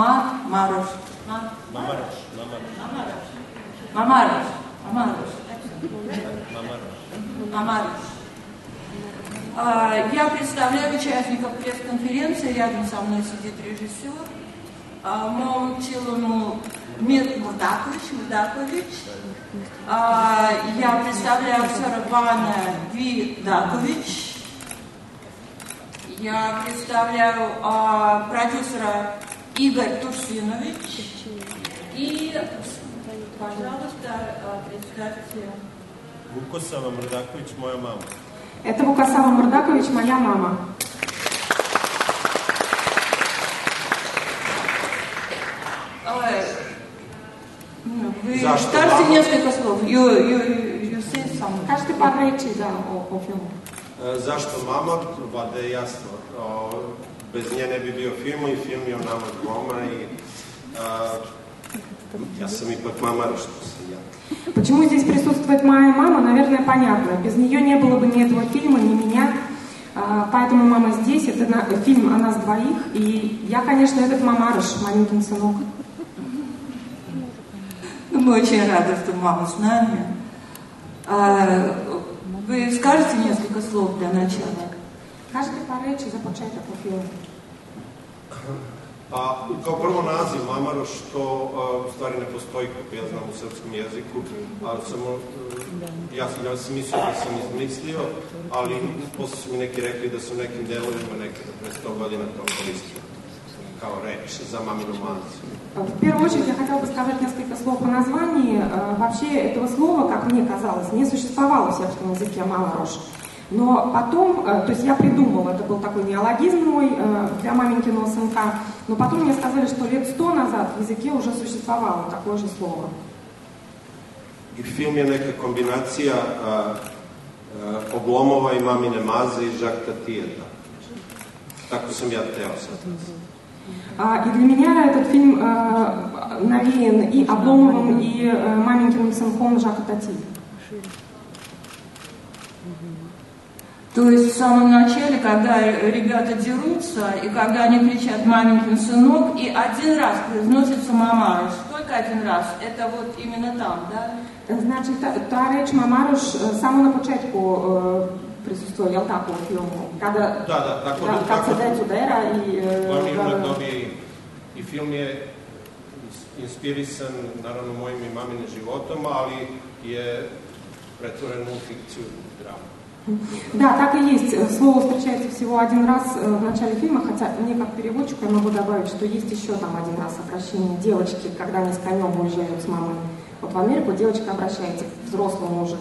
конкурсному фильму «Ма Марош». Ма- Мамарош, Мамарош, Мамарош. Мамарош. Я представляю участников пресс-конференции. Рядом со мной сидит режиссер. А, Момчиловну Мир Мурдакович. Мурдакович. А, Я представляю актера Вана Видакович. Я представляю а, продюсера Игорь Турсинович. И, пожалуйста, представьте Vukosava Mrdaković, moja mama. Это Вукасава Мурдакович, моя мама. Ну, Вы За скажете мама? несколько слов. You, you, you say something. Кажете reči da, o, o filmu. E, Zašto mama? O, bez nje ne bi bio film i film je o nama dvoma i a, sam ipak mamar što sam ja. Почему здесь присутствует моя мама, наверное, понятно. Без нее не было бы ни этого фильма, ни меня. А, Поэтому мама здесь, это на- фильм о нас двоих. И я, конечно, этот мамарыш, маленький сынок. Ну, Мы очень рады, что мама с нами. А, Вы скажете несколько слов для начала? Кажете par reči za početak o filmu. A, kao prvo naziv Mamaroš, što a, u stvari ne postoji, kako ja znam u srpskom jeziku, a samo, e, ja, sam- ja sam mislio da sam izmislio, ali posle su mi neki rekli da su nekim delovima nekada pre 100 godina to koristio kao reč za maminu mazu. В первую очередь я хотела бы сказать несколько слов о названии. Вообще этого слова, как мне казалось, не существовало в сербском языке «малорош». Но потом, э, то есть я придумала, это был такой неологизм мой э, для маменькиного сынка, но потом мне сказали, что лет сто назад в языке уже существовало такое же слово. I film je neka kombinacija a, a, oblomova i mamine maze i žakta tijeta. Tako sam ja teo sad. А, И для меня этот фильм э, навеян и Обломовым, и э, маменькиным сынком Жака Тати. То есть в самом начале, когда ребята дерутся, и когда они кричат «маменькин сынок», и один раз произносится «мамарыш», только один раз, это вот именно там, да? Значи, та, та реч Мамарош е, само на почетку е, присутствува, jel tako, u filmu? Kada, Da, da, tako da, da- kad se tako- dec udara i... e, Glavni da, junak da. dobije ime. I film je ins- inspirisan, naravno, mojim i maminim životom, ali je pretvoren u fikciju dramu. Да, так и есть. Слово встречается всего один раз э, в начале фильма, хотя мне как переводчику я могу добавить, что есть еще там один раз обращение девочки, когда они с конем уезжают с мамой. Вот в Америку девочка обращается к взрослому уже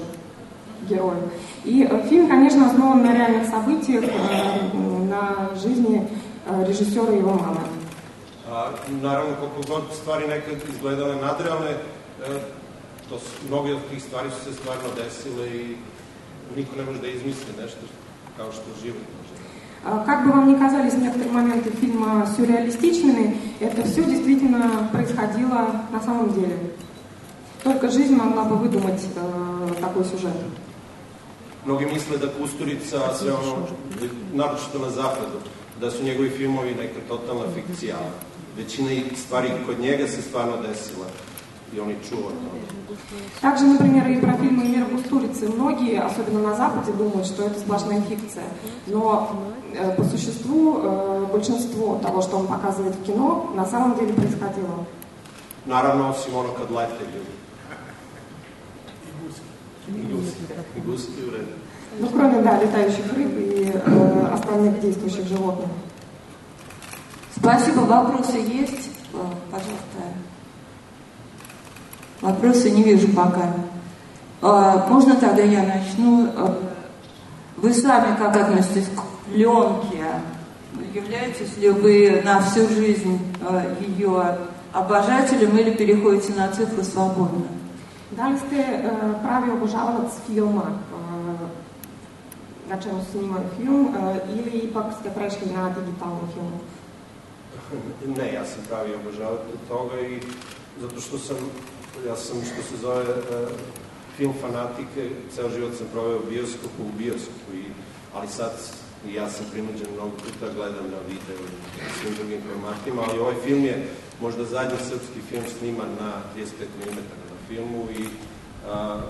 герою. И э, фильм, конечно, основан на реальных событиях, э, на жизни режиссера и его мамы. A, naravno, koliko god stvari nekad izgledale nadrealne, to su, mnoge od tih stvari su se stvarno niko ne može da izmisli nešto kao što život može. А, Как бы вам ни казались некоторые моменты фильма сюрреалистичными, это все действительно происходило на самом деле. Только жизнь могла бы выдумать э, такой сюжет. Mnogi misle da Kusturica, sve ono, naročito na zapadu, da su njegovi filmovi neka totalna fikcija. Većina stvari kod njega se stvarno desila čuo o tome. Также, например, и про фильмы Мира Кустурицы. Многие, особенно на Западе, думают, что это сплошная фикция. Но э, по существу э, большинство того, что он показывает в кино, на самом деле происходило. Naravno, osim ono kad lete ljudi. Guski. I guski u redu. Ну, кроме, да, летающих рыб и э, остальных действующих животных. Спасибо. Вопросы есть? Э, Пожалуйста. Вопросы не вижу пока. Э, Можно тогда я начну? Э, Вы сами как относитесь к пленке? Являетесь ли вы на всю жизнь э, ее обожателем или переходите на цифру свободно? Da li ste e, pravi obožavalac filma e, na čemu snimaju film e, ili ipak ste prešli na digitalnu filmu? Ne, ja sam pravi obožavatelj toga i zato što sam, ja sam što se zove e, film fanatike, ceo život sam proveo u bioskopu, u bioskopu, i, ali sad ja sam prinuđen mnogo puta gledam na video i svim drugim formatima, ali ovaj film je možda zadnji srpski film sniman na 35 mm na filmu i a,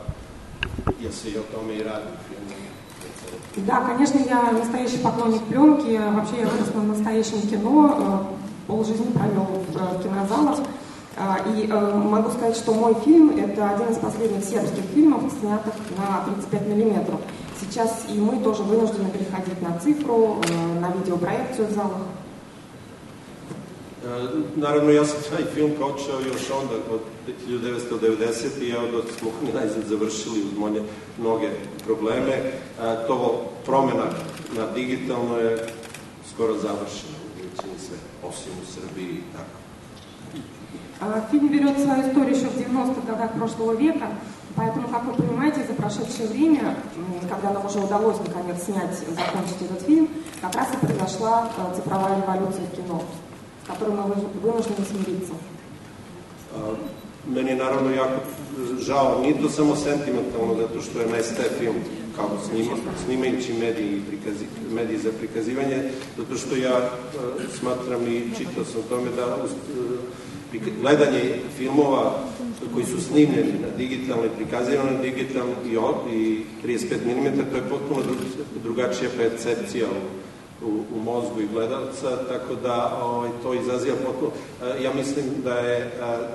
ja se tome i radi u filmu. Да, конечно, я настоящий поклонник пленки. Вообще я вырос на настоящем кино, полжизни провел в кинозалах. И могу сказать, что мой фильм – это один из последних сербских фильмов, снятых на 35 миллиметров. Сейчас и мы тоже вынуждены переходить на цифру, на видеопроекцию в залах. Naravno, ja sam taj film počeo još onda od 1990. i evo dok smo završili uz mnoge, mnoge probleme. To promjena na digitalno je skoro završena u većini sve, osim u Srbiji i tako. Фильм берет свою историю еще в 90-х годах прошлого века, поэтому, как вы понимаете, за прошедшее время, когда нам уже удалось наконец снять, закончить этот фильм, как раз и произошла цифровая революция в кино, с которой мы вынуждены смириться. Meni je naravno jako žao, nije to samo sentimentalno, zato što je nestaje film kao snima, snimajući mediji, prikazi, mediji za prikazivanje, zato što ja uh, smatram i čitao sam tome da gledanje filmova koji su snimljeni na digitalno i prikazivani na digitalno i, i 35 mm, to je potpuno drugačija percepcija u u, u mozgu i gledalca, tako da ovaj, to izaziva potpuno. Ja mislim da je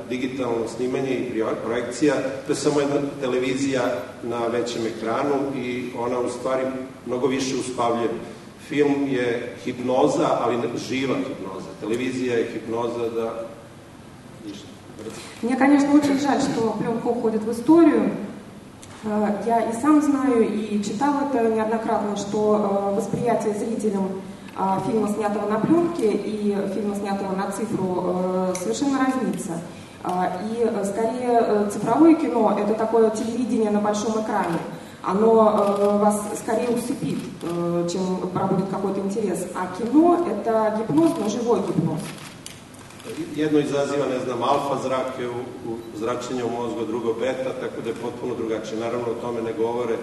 digitalno snimanje i projekcija, to je samo jedna televizija na većem ekranu i ona u stvari mnogo više uspavljuje. Film je hipnoza, ali živa hipnoza. Televizija je hipnoza da Мне, конечно, очень жаль, что пленка уходит в историю. Я и сам знаю, и читал это неоднократно, что восприятие зрителям фильма, снятого на пленке, и фильма, снятого на цифру, совершенно разнится. И скорее цифровое кино – это такое телевидение на большом экране. Оно вас скорее усыпит, чем пробудет какой-то интерес. А кино – это гипноз, но живой гипноз. Jedno izaziva, ne znam, alfa zrake u, u zračenje u mozgu, drugo beta, tako da je potpuno drugačije. Naravno, o tome ne govore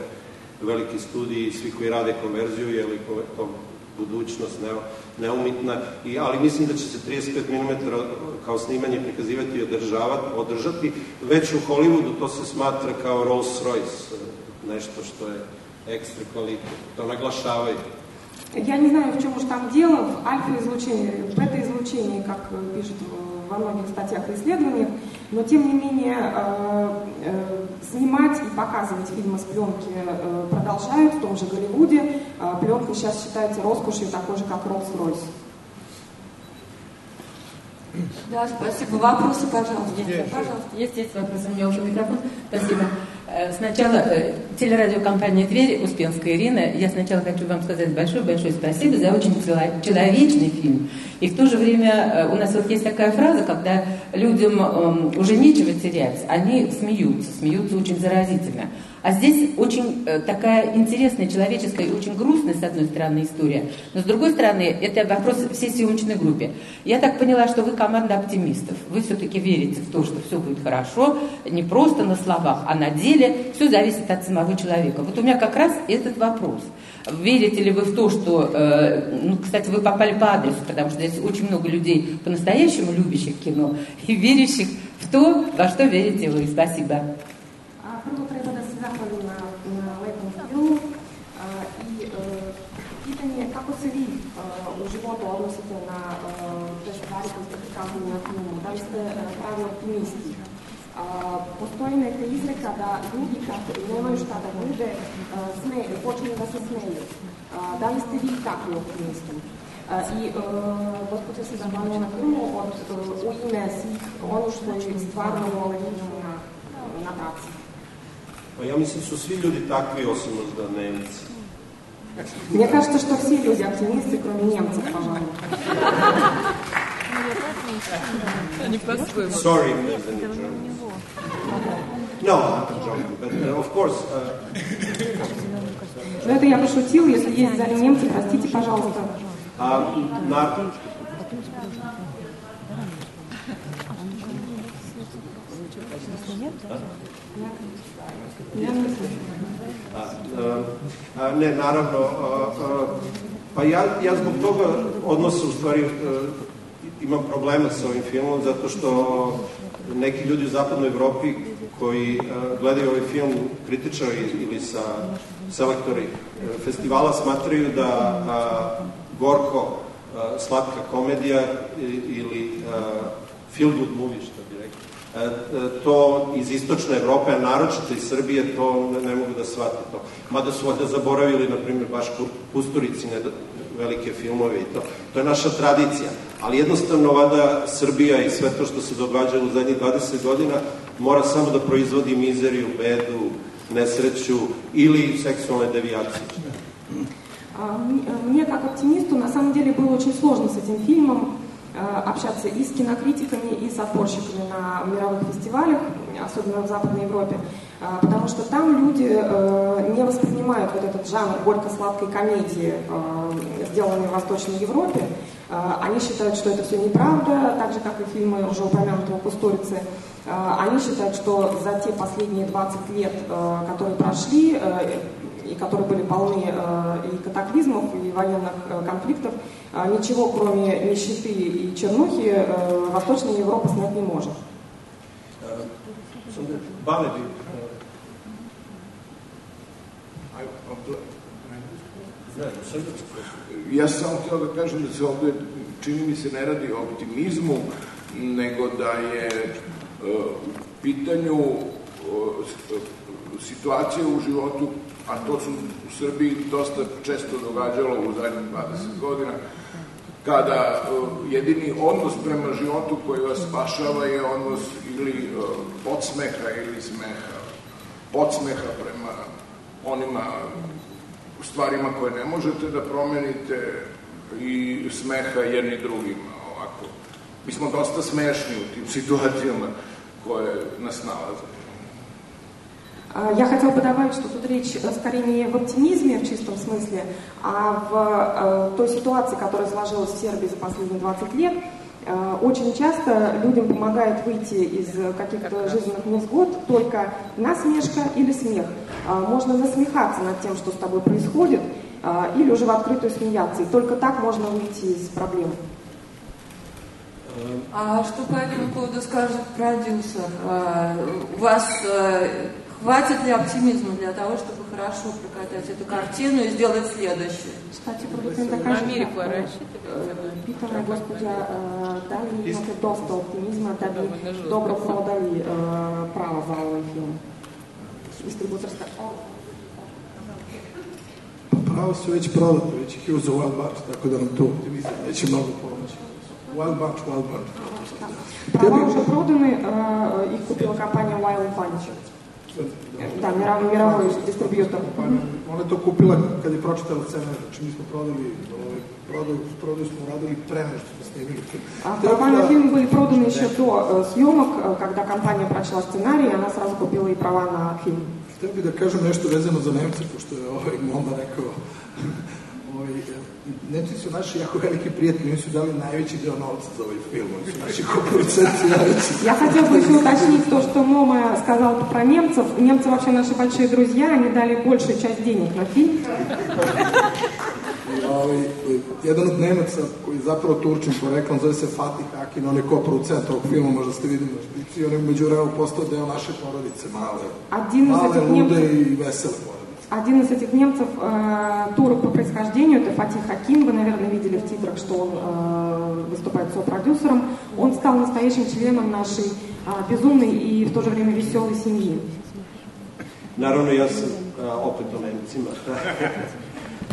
veliki studiji svi koji rade konverziju, je li to budućnost ne, neumitna, I, ali mislim da će se 35 mm kao snimanje prikazivati i održavati, održati. Već u Hollywoodu to se smatra kao Rolls Royce, nešto što je ekstra kvalitet. To naglašavaju. Я не знаю, в чем уж там дело, в альфа-излучении, в бета-излучении, как пишут во многих статьях и исследованиях, но тем не менее э, э, снимать и показывать фильмы с пленки э, продолжают в том же Голливуде. Пленка сейчас считается роскошью, такой же, как Роллс-Ройс. Да, спасибо. Вопросы, пожалуйста. Есть, пожалуйста. Есть, есть вопросы. У меня уже микрофон. Спасибо. Э, сначала э, телерадиокомпания «Тверь», Успенская Ирина, я сначала хочу вам сказать большое-большое спасибо за очень человечный фильм. И в то же время э, у нас вот есть такая фраза, когда людям эм, уже нечего терять, они смеются, смеются очень заразительно. А здесь очень э, такая интересная, человеческая и очень грустная, с одной стороны, история. Но с другой стороны, это вопрос всей съемочной группе. Я так поняла, что вы команда оптимистов. Вы все-таки верите в то, что все будет хорошо, не просто на словах, а на деле. Все зависит от самого человека. Вот у меня как раз этот вопрос. Верите ли вы в то, что... Э, ну, кстати, вы попали по адресу, потому что здесь очень много людей по-настоящему любящих кино и верящих в то, во что верите вы. Спасибо. Da li ste pravi optimisti. Postoji neka izreka da ljudi kad nemaju šta da bude, smeju, počinju da se smeju. Da li ste vi takvi optimisti? I gospođa se zahvalila na filmu od, u ime svih ono što je stvarno ovaj na, na praci. Pa ja mislim su svi ljudi takvi osim možda Nemci. Мне кажется, что все люди оптимисты, кроме немцев, пожалуй. Они по-своему. Sorry, No, but uh, of course. Uh... Ну это я пошутил, если есть в зале немцы, простите, пожалуйста. Не, наравно, а, а, Pa ja, ja zbog toga odnosa u stvari imam problema sa ovim filmom zato što neki ljudi u zapadnoj Evropi koji gledaju ovaj film kritičari ili sa selektori festivala smatraju da a, Gorko a, slatka komedija ili a, feel good movie što bi rekao to iz istočne Evrope, a naročito iz Srbije, to ne, ne mogu da shvate to. Mada su valjda zaboravili, na primjer, baš Kusturici, ne, velike filmove i to. To je naša tradicija. Ali jednostavno, vada Srbija i sve to što se događalo u zadnjih 20 godina mora samo da proizvodi mizeriju, bedu, nesreću ili seksualne devijacije. Мне, как оптимисту, на самом деле было очень сложно с этим фильмом общаться и с кинокритиками, и с отборщиками на мировых фестивалях, особенно в Западной Европе, потому что там люди не воспринимают вот этот жанр горько-сладкой комедии, сделанной в Восточной Европе. Они считают, что это все неправда, так же, как и фильмы уже упомянутого Кусторицы. Они считают, что за те последние 20 лет, которые прошли, и которые были полны и катаклизмов, и военных конфликтов, ничего, кроме нищеты и чернухи, Восточная Европа снять не может. Ja sam samo htio da kažem da se ovde, čini mi se, ne radi o optimizmu, nego da je u pitanju situacija u životu, a to su u Srbiji dosta često događalo u zadnjih 20 godina, kada jedini odnos prema životu koji vas spašava je odnos ili podsmeha ili smeha. Podsmeha prema onima stvarima koje ne možete da promenite i smeha jedni drugima ovako. Mi smo dosta smešni u tim situacijama koje nas nalaze. Я хотела бы добавить, что тут речь скорее не в оптимизме в чистом смысле, а в той ситуации, которая сложилась в Сербии за последние 20 лет. Очень часто людям помогает выйти из каких-то жизненных невзгод только насмешка или смех. Можно насмехаться над тем, что с тобой происходит, или уже в открытую смеяться. И только так можно выйти из проблем. А что по этому поводу скажет продюсер? У вас Хватит ли оптимизма для того, чтобы хорошо прокатать эту картину и сделать следующую? Кстати, продуцента каже, Америку питаме господя дали имате доста оптимизма да би добро продали права за ovaj film. Distributorska. Pravo su već prodate, već ih je uzao Wild Bunch, tako da nam to optimizam neće mnogo pomoći. Wild Bunch, Wild Bunch. Права уже проданы, их купила компания Wild Bunch. Da, mировой, mировой дистрибьютор. Ona je to kupila kad je pročitala scenarij, znači mi smo prodali, ovaj, prodaju, prodaju smo radili pre nego što smo snimili film. А нормальные фильмы были проданы еще до съемок, когда компания прочла сценарий, она сразу купила и права на фильм. Htio bih da kažem nešto vezano za Nemce, pošto je ovaj Moma rekao ovaj, Nemci su naši jako veliki prijatelji, oni su dali najveći deo novca za ovaj film, oni su naši koproduценты najveći. Я хотел бы еще уточнить то, что Мома сказал про немцев. Немцы вообще наши большие друзья, они дали большую часть денег на фильм. Ovaj, jedan od Nemaca koji je zapravo Turčin poreklom zove se Fatih Akin, on je koproducent ovog filma, možda ste videli na špici, on je među vremenu postao deo naše porodice, male, male, lude i vesele porodice. Один из этих немцев, э, турок по происхождению, это Фатих Хаким, вы, наверное, видели в титрах, что он э, выступает сопродюсером. Он стал настоящим членом нашей э, безумной и в то же время веселой семьи. Naravno, ja sam a, opet o Nemcima.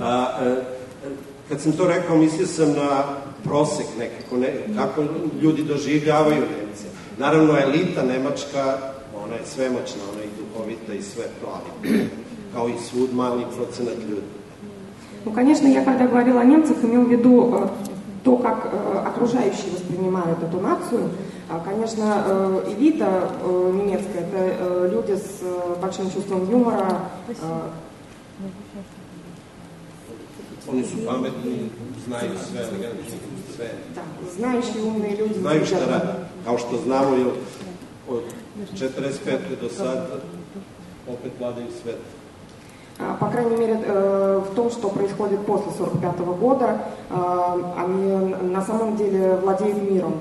a, a, kad sam to rekao, mislio sam na prosek nekako, ne, kako ljudi doživljavaju Nemce. Naravno, elita nemačka, ona je svemoćna, ona je duhovita i sve ali kao i svud mali procenat ljudi. Ну, конечно, я когда говорила о немцах, имел в виду э, то, как э, окружающие воспринимают эту нацию. А, конечно, э, элита немецкая – это люди с большим чувством юмора. Oni su pametni, znaju sve, elegantni, sve. да, знающие умные люди. Znaju šta rade. Kao što znamo, od 45. do sad opet vladaju svet. По крайней мере, в том, что происходит после 1945 года, они на самом деле владеют миром.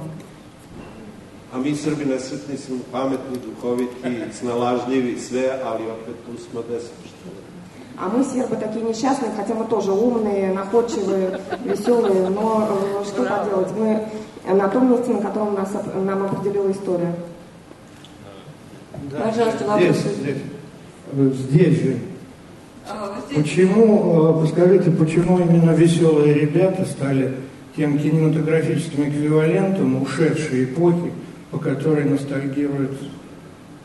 A mi Srbi nesretni smo pametni, duhoviti, snalažljivi, sve, ali opet tu smo despošteni. А мы, сербы, такие несчастные, хотя мы тоже умные, находчивые, веселые, но э, что поделать, мы на том месте, на котором нас, нам определила история. Да. Пожалуйста, вопрос. Здесь, здесь, здесь же. А. Почему, э, скажите, почему именно веселые ребята стали тем кинематографическим эквивалентом ушедшей эпохи, по которой ностальгирует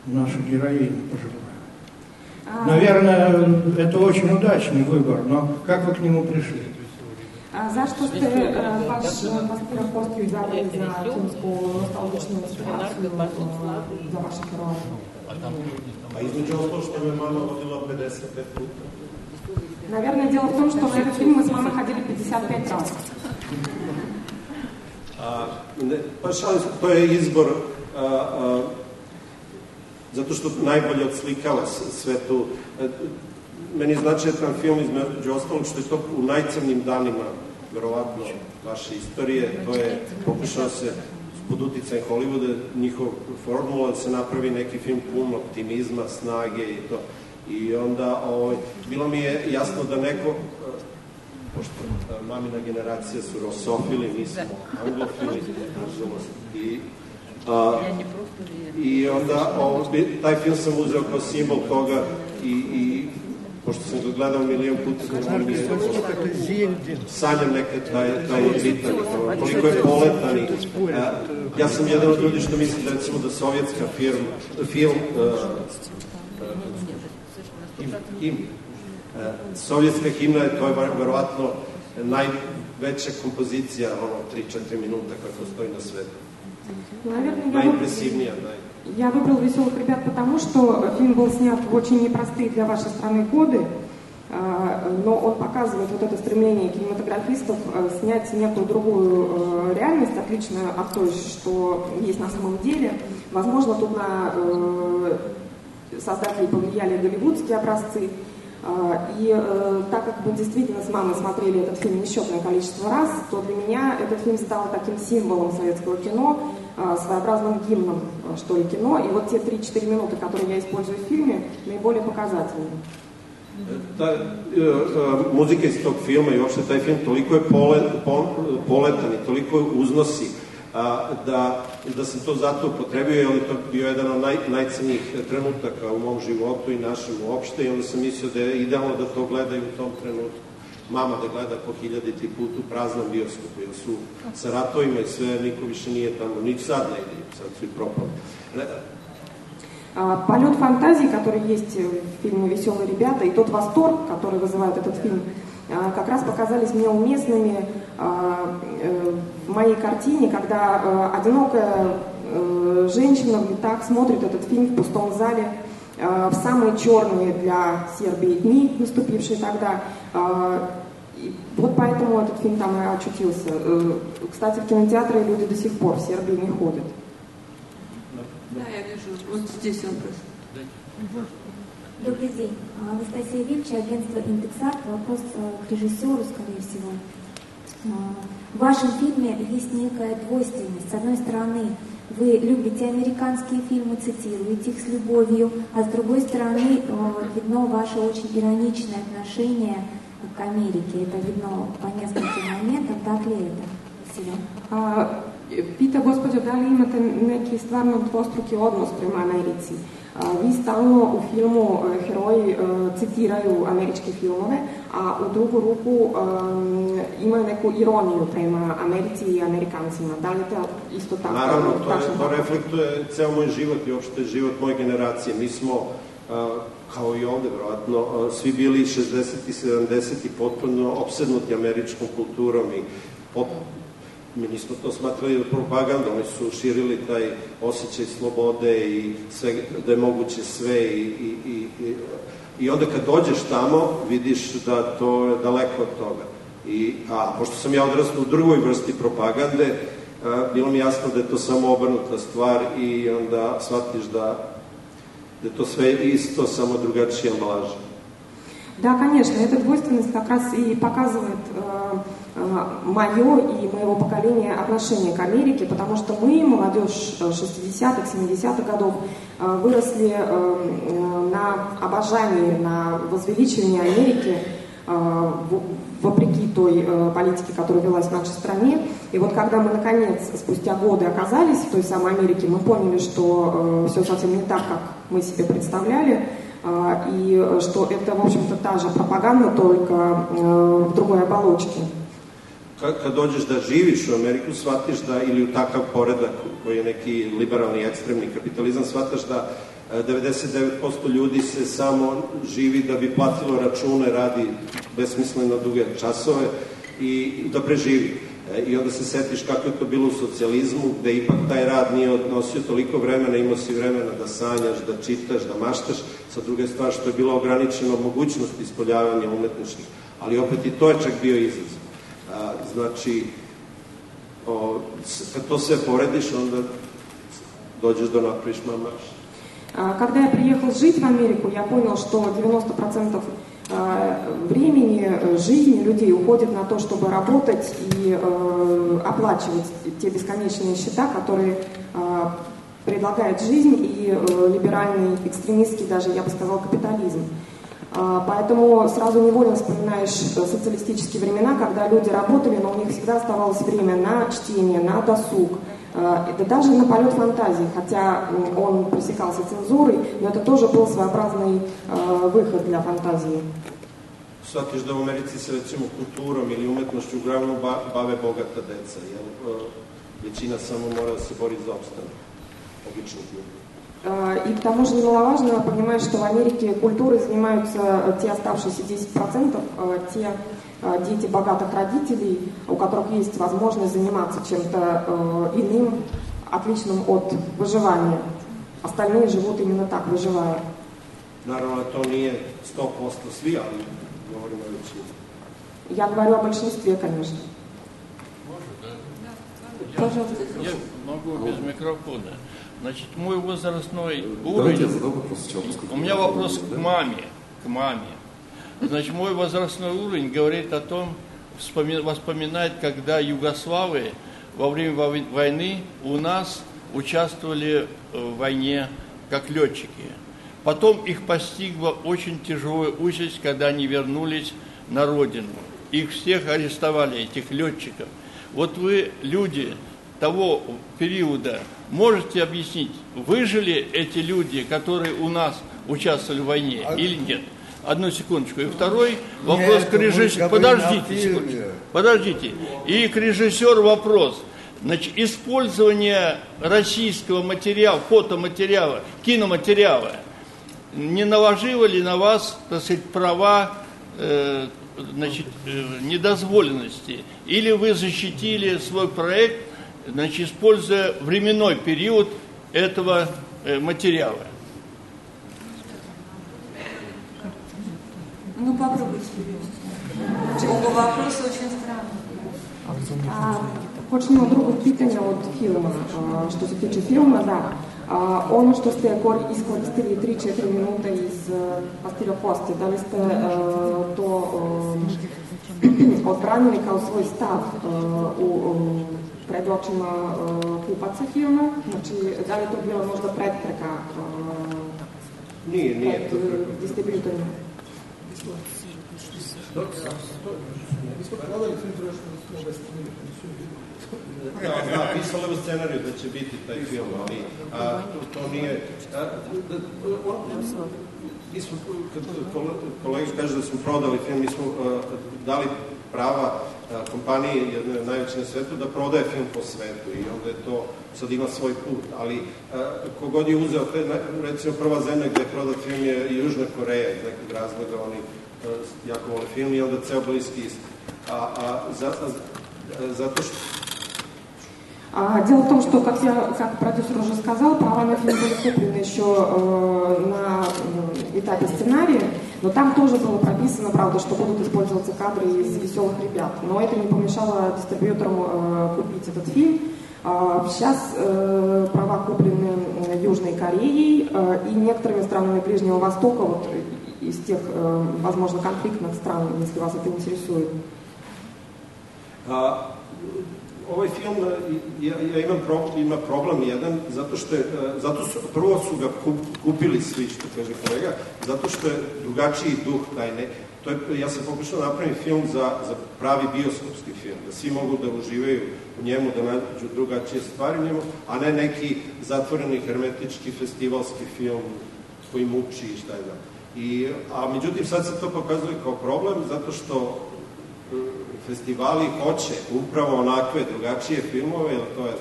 наша героиня пожилая? А... Наверное, это очень удачный выбор, но как вы к нему пришли? Zašto ste uh, baš Vaskira Kostu izabrali za filmsku nostalgičnu inspiraciju za vaše heroje? A između ostalo što me mama vodila 55 puta. Наверное, дело в том, что на этот фильм мы с мамой ходили 55 раз. A, ne, pa a, zato što najbolje odslikava sve tu. Meni je značajan film između ostalog što je to u najcrnim danima verovatno vaše istorije, to je pokušao se pod uticajem Hollywooda njihov formula da se napravi neki film pun optimizma, snage i to. I onda ovaj, bilo mi je jasno da neko pošto mamina generacija su rosofili, mi smo anglofili, nažalost. I, a, I onda ovaj, taj film sam uzeo kao simbol toga i, i pošto sam ga gledao milijon puta, da mi sanjam nekad taj, taj bitan, koliko je poletan i, ja sam jedan od ljudi što misli da recimo da sovjetska firma, film uh, him, uh, sovjetska himna je, to je verovatno najveća kompozicija, ono, 3-4 minuta kako stoji na svetu. Najimpresivnija, naj... Я выбрал «Веселых ребят» потому, что фильм был снят в очень непростые для вашей страны годы, но он показывает вот это стремление кинематографистов снять некую другую реальность, отличную от той, что есть на самом деле. Возможно, тут на создателей повлияли голливудские образцы. И так как мы действительно с мамой смотрели этот фильм несчетное количество раз, то для меня этот фильм стал таким символом советского кино, своеобразным гимном, что ли, кино. И вот те 3-4 минуты, которые я использую в фильме, наиболее показательны. Ta, uh, muzika iz tog filma i uopšte taj film toliko je pole, po, poletan i toliko uznosi da, da sam to zato upotrebio, jer je to bio jedan od naj, najcenijih trenutaka u mom životu i našem uopšte i onda sam mislio da je idealno da to gledaju u tom trenutku mama da gleda po hiljaditi put u praznom bioskopu, jer su sa ratovima i sve, niko više nije tamo, ni sad ne ide, sad su i propali. Полет фантазии, который есть в фильме «Веселые ребята», и тот восторг, который вызывает этот фильм, как раз показались мне уместными моей картине, когда одинокая женщина в летах смотрит этот фильм в пустом зале, в самые черные для Сербии дни, наступившие тогда. И вот поэтому этот фильм там и очутился. Кстати, в кинотеатры люди до сих пор в Сербии не ходят. Да, я вижу. Вот здесь вопрос. Добрый день. Анастасия Вильча, агентство «Индексат». Вопрос к режиссеру, скорее всего. В вашем фильме есть некая двойственность. С одной стороны, вы любите американские фильмы, цитируете их с любовью, а с другой стороны видно ваше очень ироничное отношение к Америке. Это видно по нескольким моментам. Так ли это? Спасибо. А, Pita gospođa da li imate neki stvarno dvostruki odnos prema Americi. Vi stalno u filmu heroji citiraju američke filmove, a u drugu ruku imaju neku ironiju prema Americi i Amerikancima. Da li je to isto tako? Naravno, to, je, to reflektuje ceo moj život i uopšte život moje generacije. Mi smo kao i ovde, vjerojatno, svi bili 60. i 70. potpuno opsednuti američkom kulturom i mi nismo to smatrali propagandom, oni su širili taj osjećaj slobode i sve, da je moguće sve i, i, i, i onda kad dođeš tamo vidiš da to je daleko od toga. I, a pošto sam ja odrastao u drugoj vrsti propagande, a, bilo mi jasno da je to samo obrnuta stvar i onda shvatiš da, da je to sve isto, samo drugačija ambalaža. Да, конечно, эта двойственность как раз и показывает э, мое и моего поколения отношение к Америке, потому что мы, молодежь 60-х, 70-х годов, э, выросли э, э, на обожании, на возвеличивании Америки, э, вопреки той э, политике, которая велась в нашей стране. И вот когда мы, наконец, спустя годы оказались в той самой Америке, мы поняли, что э, все совсем не так, как мы себе представляли, э, и что это, в общем-то, та же пропаганда, только э, в другой оболочке. Kad, kad dođeš da živiš u Ameriku, shvatiš da, ili u takav poredak koji je neki liberalni, ekstremni kapitalizam, shvataš da 99% ljudi se samo živi da bi platilo račune, radi besmisleno duge časove i da preživi. E, I onda se setiš kako je to bilo u socijalizmu, gde ipak taj rad nije odnosio toliko vremena, imao si vremena da sanjaš, da čitaš, da maštaš, sa druge stvar što je bila ograničena mogućnost ispoljavanja umetničkih. Ali opet i to je čak bio izazov. Znači, o, kad to sve porediš, onda dođeš do napraviš mamaš. Когда я приехал жить в Америку, я понял, что 90% времени жизни людей уходит на то, чтобы работать и оплачивать те бесконечные счета, которые предлагает жизнь и либеральный, экстремистский даже, я бы сказал, капитализм. Поэтому сразу невольно вспоминаешь социалистические времена, когда люди работали, но у них всегда оставалось время на чтение, на досуг, это даже на полет фантазии, хотя он пресекался цензурой, но это тоже был своеобразный выход для фантазии. Shvatiš da u Americi se recimo kulturom ili umetnošću uglavnom bave bogata deca, jer većina samo mora da se bori za opstanak običnih ljudi. И к тому же немаловажно понимать, что в Америке культурой занимаются те оставшиеся 10%, те дети богатых родителей, у которых есть возможность заниматься чем-то иным, отличным от выживания. Остальные живут именно так, выживая. Наверное, to nije 100% svi, ali govorimo o većini. Я говорю о большинстве, конечно. Пожалуйста. Я могу без микрофона. Значит, мой возрастной уровень... У меня вопрос к маме. К маме. Значит, мой возрастной уровень говорит о том, вспоминает, когда югославы во время войны у нас участвовали в войне как летчики. Потом их постигла очень тяжелая участь, когда они вернулись на родину. Их всех арестовали, этих летчиков. Вот вы, люди того периода, можете объяснить, выжили эти люди, которые у нас участвовали в войне а... или нет? Одну секундочку. И второй вопрос Нет, к режиссеру. Подождите, подождите. И к режиссеру вопрос. Значит, использование российского материала, фотоматериала, киноматериала, не наложило ли на вас, так сказать, права э, значит, э, недозволенности? Или вы защитили свой проект, значит, используя временной период этого э, материала? Ну, попробуйте вопроса очень странные. А, Почнемо друго питanje od filma. Što se tiče filma, da. A, ono što ste iskoristili 3-4 minuta iz Pastilja Koste, da li ste uh, to uh, odbranili kao svoj stav uh, u, uh, pred očima uh, kupaca filma? Znači, da li to bila možda prepreka uh, nije, nije pred distributorima? Mi smo prodali film trošku smo Da, da, pisalo u scenariju da će biti taj film, ali a, to, to nije... A, da, on, mi smo, kad kolega kaže da smo prodali film, mi smo a, dali prava a, kompaniji, jedne najveće na svetu, da prodaje film po svetu i onda je to sad ima svoj put, ali a, kogod je uzeo, recimo prva zemlja gde je prodat film je Južna Koreja, iz nekog razloga oni jako vole film i onda ceo bliski ist. A, a, za, a, zato što А, дело в том, что, как я, как продюсер уже сказал, права на фильм были куплены еще э, на этапе сценария, но там тоже было прописано, правда, что будут использоваться кадры из «Веселых ребят». Но это не помешало дистрибьюторам э, купить этот фильм. Э, сейчас э, права куплены Южной Кореей э, и некоторыми странами Ближнего Востока, вот из тех, возможно, конфликтных стран, если вас это интересует? Ovaj film, ja, ja imam pro, ima problem jedan, zato što je, zato su, prvo su ga kupili svi, što kaže kolega, zato što je drugačiji duh taj ne, to je, ja sam pokušao da napravim film za, za pravi bioskopski film, da svi mogu da uživaju u njemu, da nađu drugačije stvari u njemu, a ne neki zatvoreni hermetički festivalski film koji muči i šta je da. I, a međutim sad se to pokazuje kao problem zato što festivali hoće upravo onakve drugačije filmove, jer to je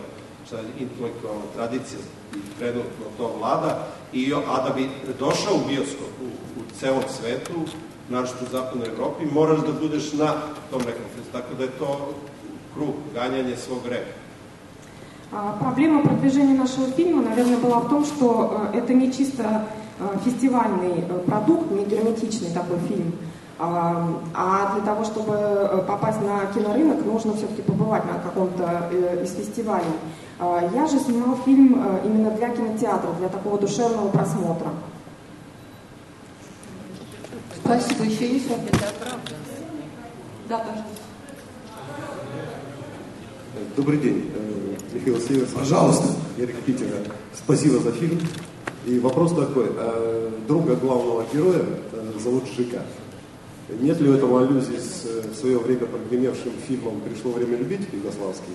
šta je intelektualna tradicija i trenutno to vlada, i, a da bi došao u bioskop u, u celom svetu, naročito u zapadnoj Evropi, moraš da budeš na tom nekom festivalu. Tako da je to kruг, гоняние свog река. Проблема продвижения нашего фильма, наверное, была в том, что это не чисто фестивальный продукт, не герметичный такой фильм, а для того, чтобы попасть на кинорынок, нужно все-таки побывать на каком-то из фестивалей. Я же снимал фильм именно для кинотеатра, для такого душевного просмотра. Спасибо. Еще есть вопрос? Да, пожалуйста. Добрый день, э, Михаил Северс. Пожалуйста. Эрик Питера. Спасибо за фильм. И вопрос такой. Э, друга главного героя э, зовут Жика. Нет ли у этого аллюзии с в свое время прогремевшим фильмом «Пришло время любить» югославский?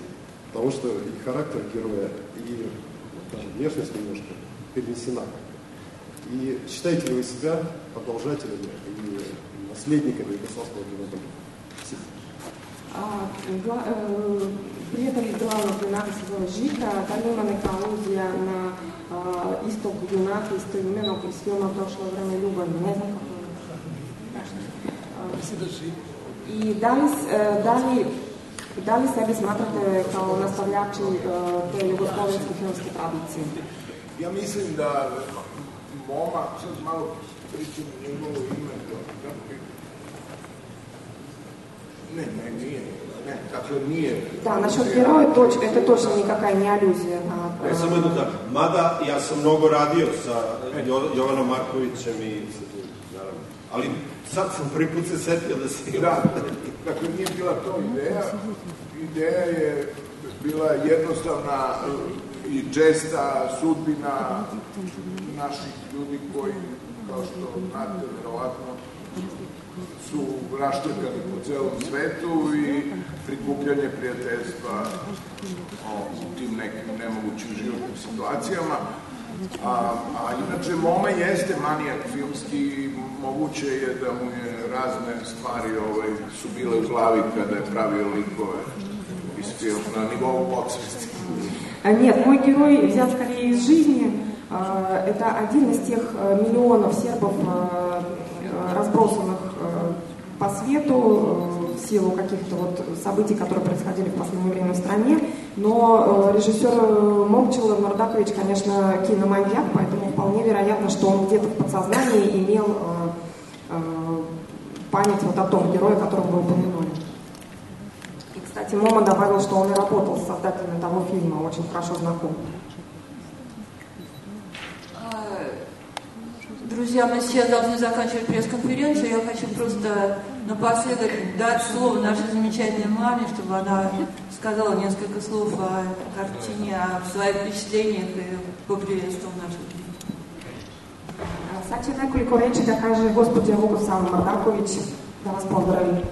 Потому что и характер героя, и даже внешность немножко перенесена. И считаете ли вы себя продолжателями и наследниками югославского кинематографа? Спасибо. Гла, э, при этом главnog junaka se zove Žika, da ima neka aluzija na uh, istog junaka, isto imenog iz filma Prošlo vreme ljubavi, ne znam kako uh, I da li, uh, da li da li sebe smatrate kao nastavljači uh, te jugoslovenske filmske tradicije? Ja mislim da Moma, sad malo pričam njegovo ime, Ne, ne, nije. Не, dakle nije. Да, насчет героя точ, это точно никакая не аллюзия на... Ne, samo jedno tako. Mada ja sam mnogo radio sa jo, Jovanom Markovićem i naravno. Ali sad sam prvi put se setio da si... Da, dakle nije bila to ideja. Ideja je bila jednostavna i česta sudbina naših ljudi koji, kao što znate, verovatno, su raštrkani po celom svetu i prikupljanje prijateljstva o, u tim nekim nemogućim životnim situacijama. A, a inače, Moma jeste manijak filmski, moguće je da mu je razne stvari ovaj, su bile u glavi kada je pravio likove iz filma na nivou podsvesti. Нет, мой герой взят скорее из жизни. Это один из тех миллионов сербов, разбросанных по свету э, силу каких-то вот событий, которые происходили в последнее время в стране. Но э, режиссер э, Момчил Нордакович, конечно, киноманьяк, поэтому вполне вероятно, что он где-то в подсознании имел память вот о том герое, которого вы упомянули. И, кстати, Мома добавил, что он и работал с создателями того фильма, очень хорошо знаком. Друзья, мы сейчас должны заканчивать пресс-конференцию. Я хочу просто напоследок дать слово нашей замечательной маме, чтобы она сказала несколько слов о картине, о своих впечатлениях и поприветствовала наших Sad će nekoliko reći da kaže gospođa Vukosava Mardaković da vas pozdravi.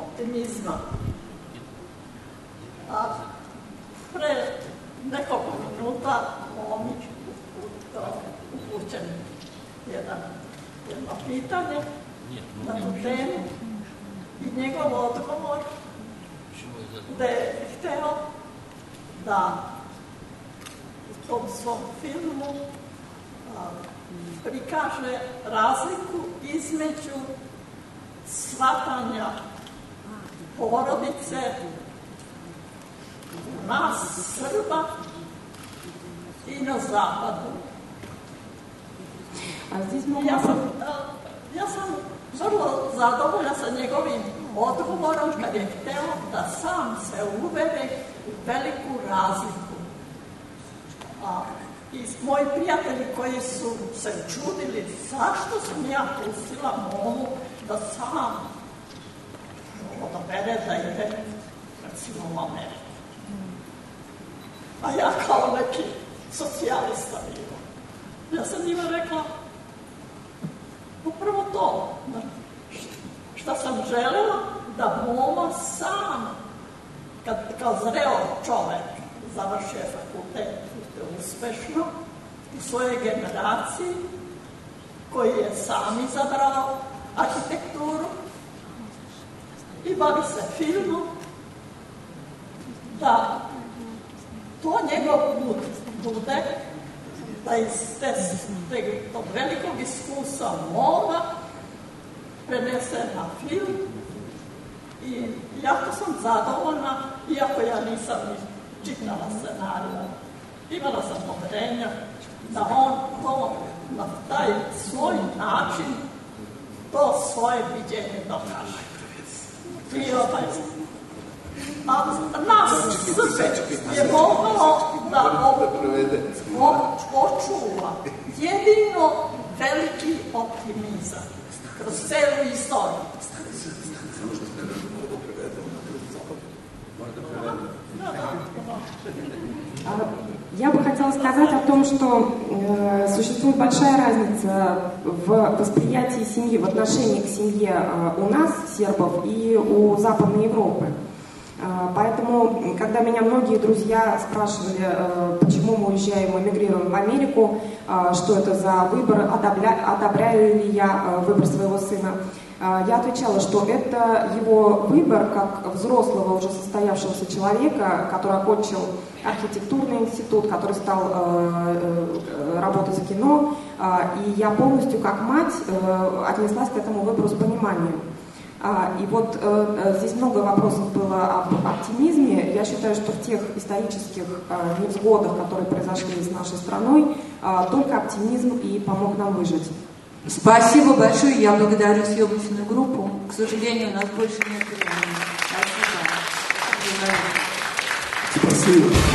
Optimizma. A pre nekoliko minuta momić upućen jedan, jedno pitanje na tu temu i njegov odgovor da je hteo da u tom svom filmu a, prikaže razliku između shvatanja porodice, nas Srba i na zapadu. Ja sam, ja sam vrlo zadovoljna sa njegovim odgovorom kad je hteo da sam se uvede u veliku razliku. A, I moji prijatelji koji su se čudili zašto sam ja pustila momu da sam odabere da ide recimo u Ameriku. A ja kao neki socijalista bila. Ja sam njima rekla, upravo to, šta sam želela da Moma sam, kad kao zreo čovek završio fakultet uspešno u svojoj generaciji, koji je sam izabrao arhitekturu i bavi se filmom, da. To njegov put bude da iz te, tog velikog iskustva moga prenese na film. I jako sam zadovoljna, iako ja nisam ni čitala scenarija. Imala sam poverenja da on to na taj svoj način to svoje viđenje dokaže. Ovaj, a nas je moglo da očuva jedino veliki optimizam kroz celu istoriju. Я бы хотела сказать о том, что э, существует большая разница в восприятии семьи, в отношении к семье э, у нас, сербов, и у Западной Европы. Э, поэтому, когда меня многие друзья спрашивали, э, почему мы уезжаем, эмигрируем в Америку, э, что это за выбор, одобря, одобряю ли я э, выбор своего сына, я отвечала, что это его выбор как взрослого, уже состоявшегося человека, который окончил архитектурный институт, который стал э, э, работать за кино. А, и я полностью, как мать, э, отнеслась к этому выбору с пониманием. А, и вот здесь много вопросов было об оптимизме. Я считаю, что в тех исторических невзгодах, которые произошли с нашей страной, только оптимизм и помог нам выжить. Спасибо большое. Я благодарю съемочную группу. К сожалению, у нас больше нет времени. Спасибо. Спасибо.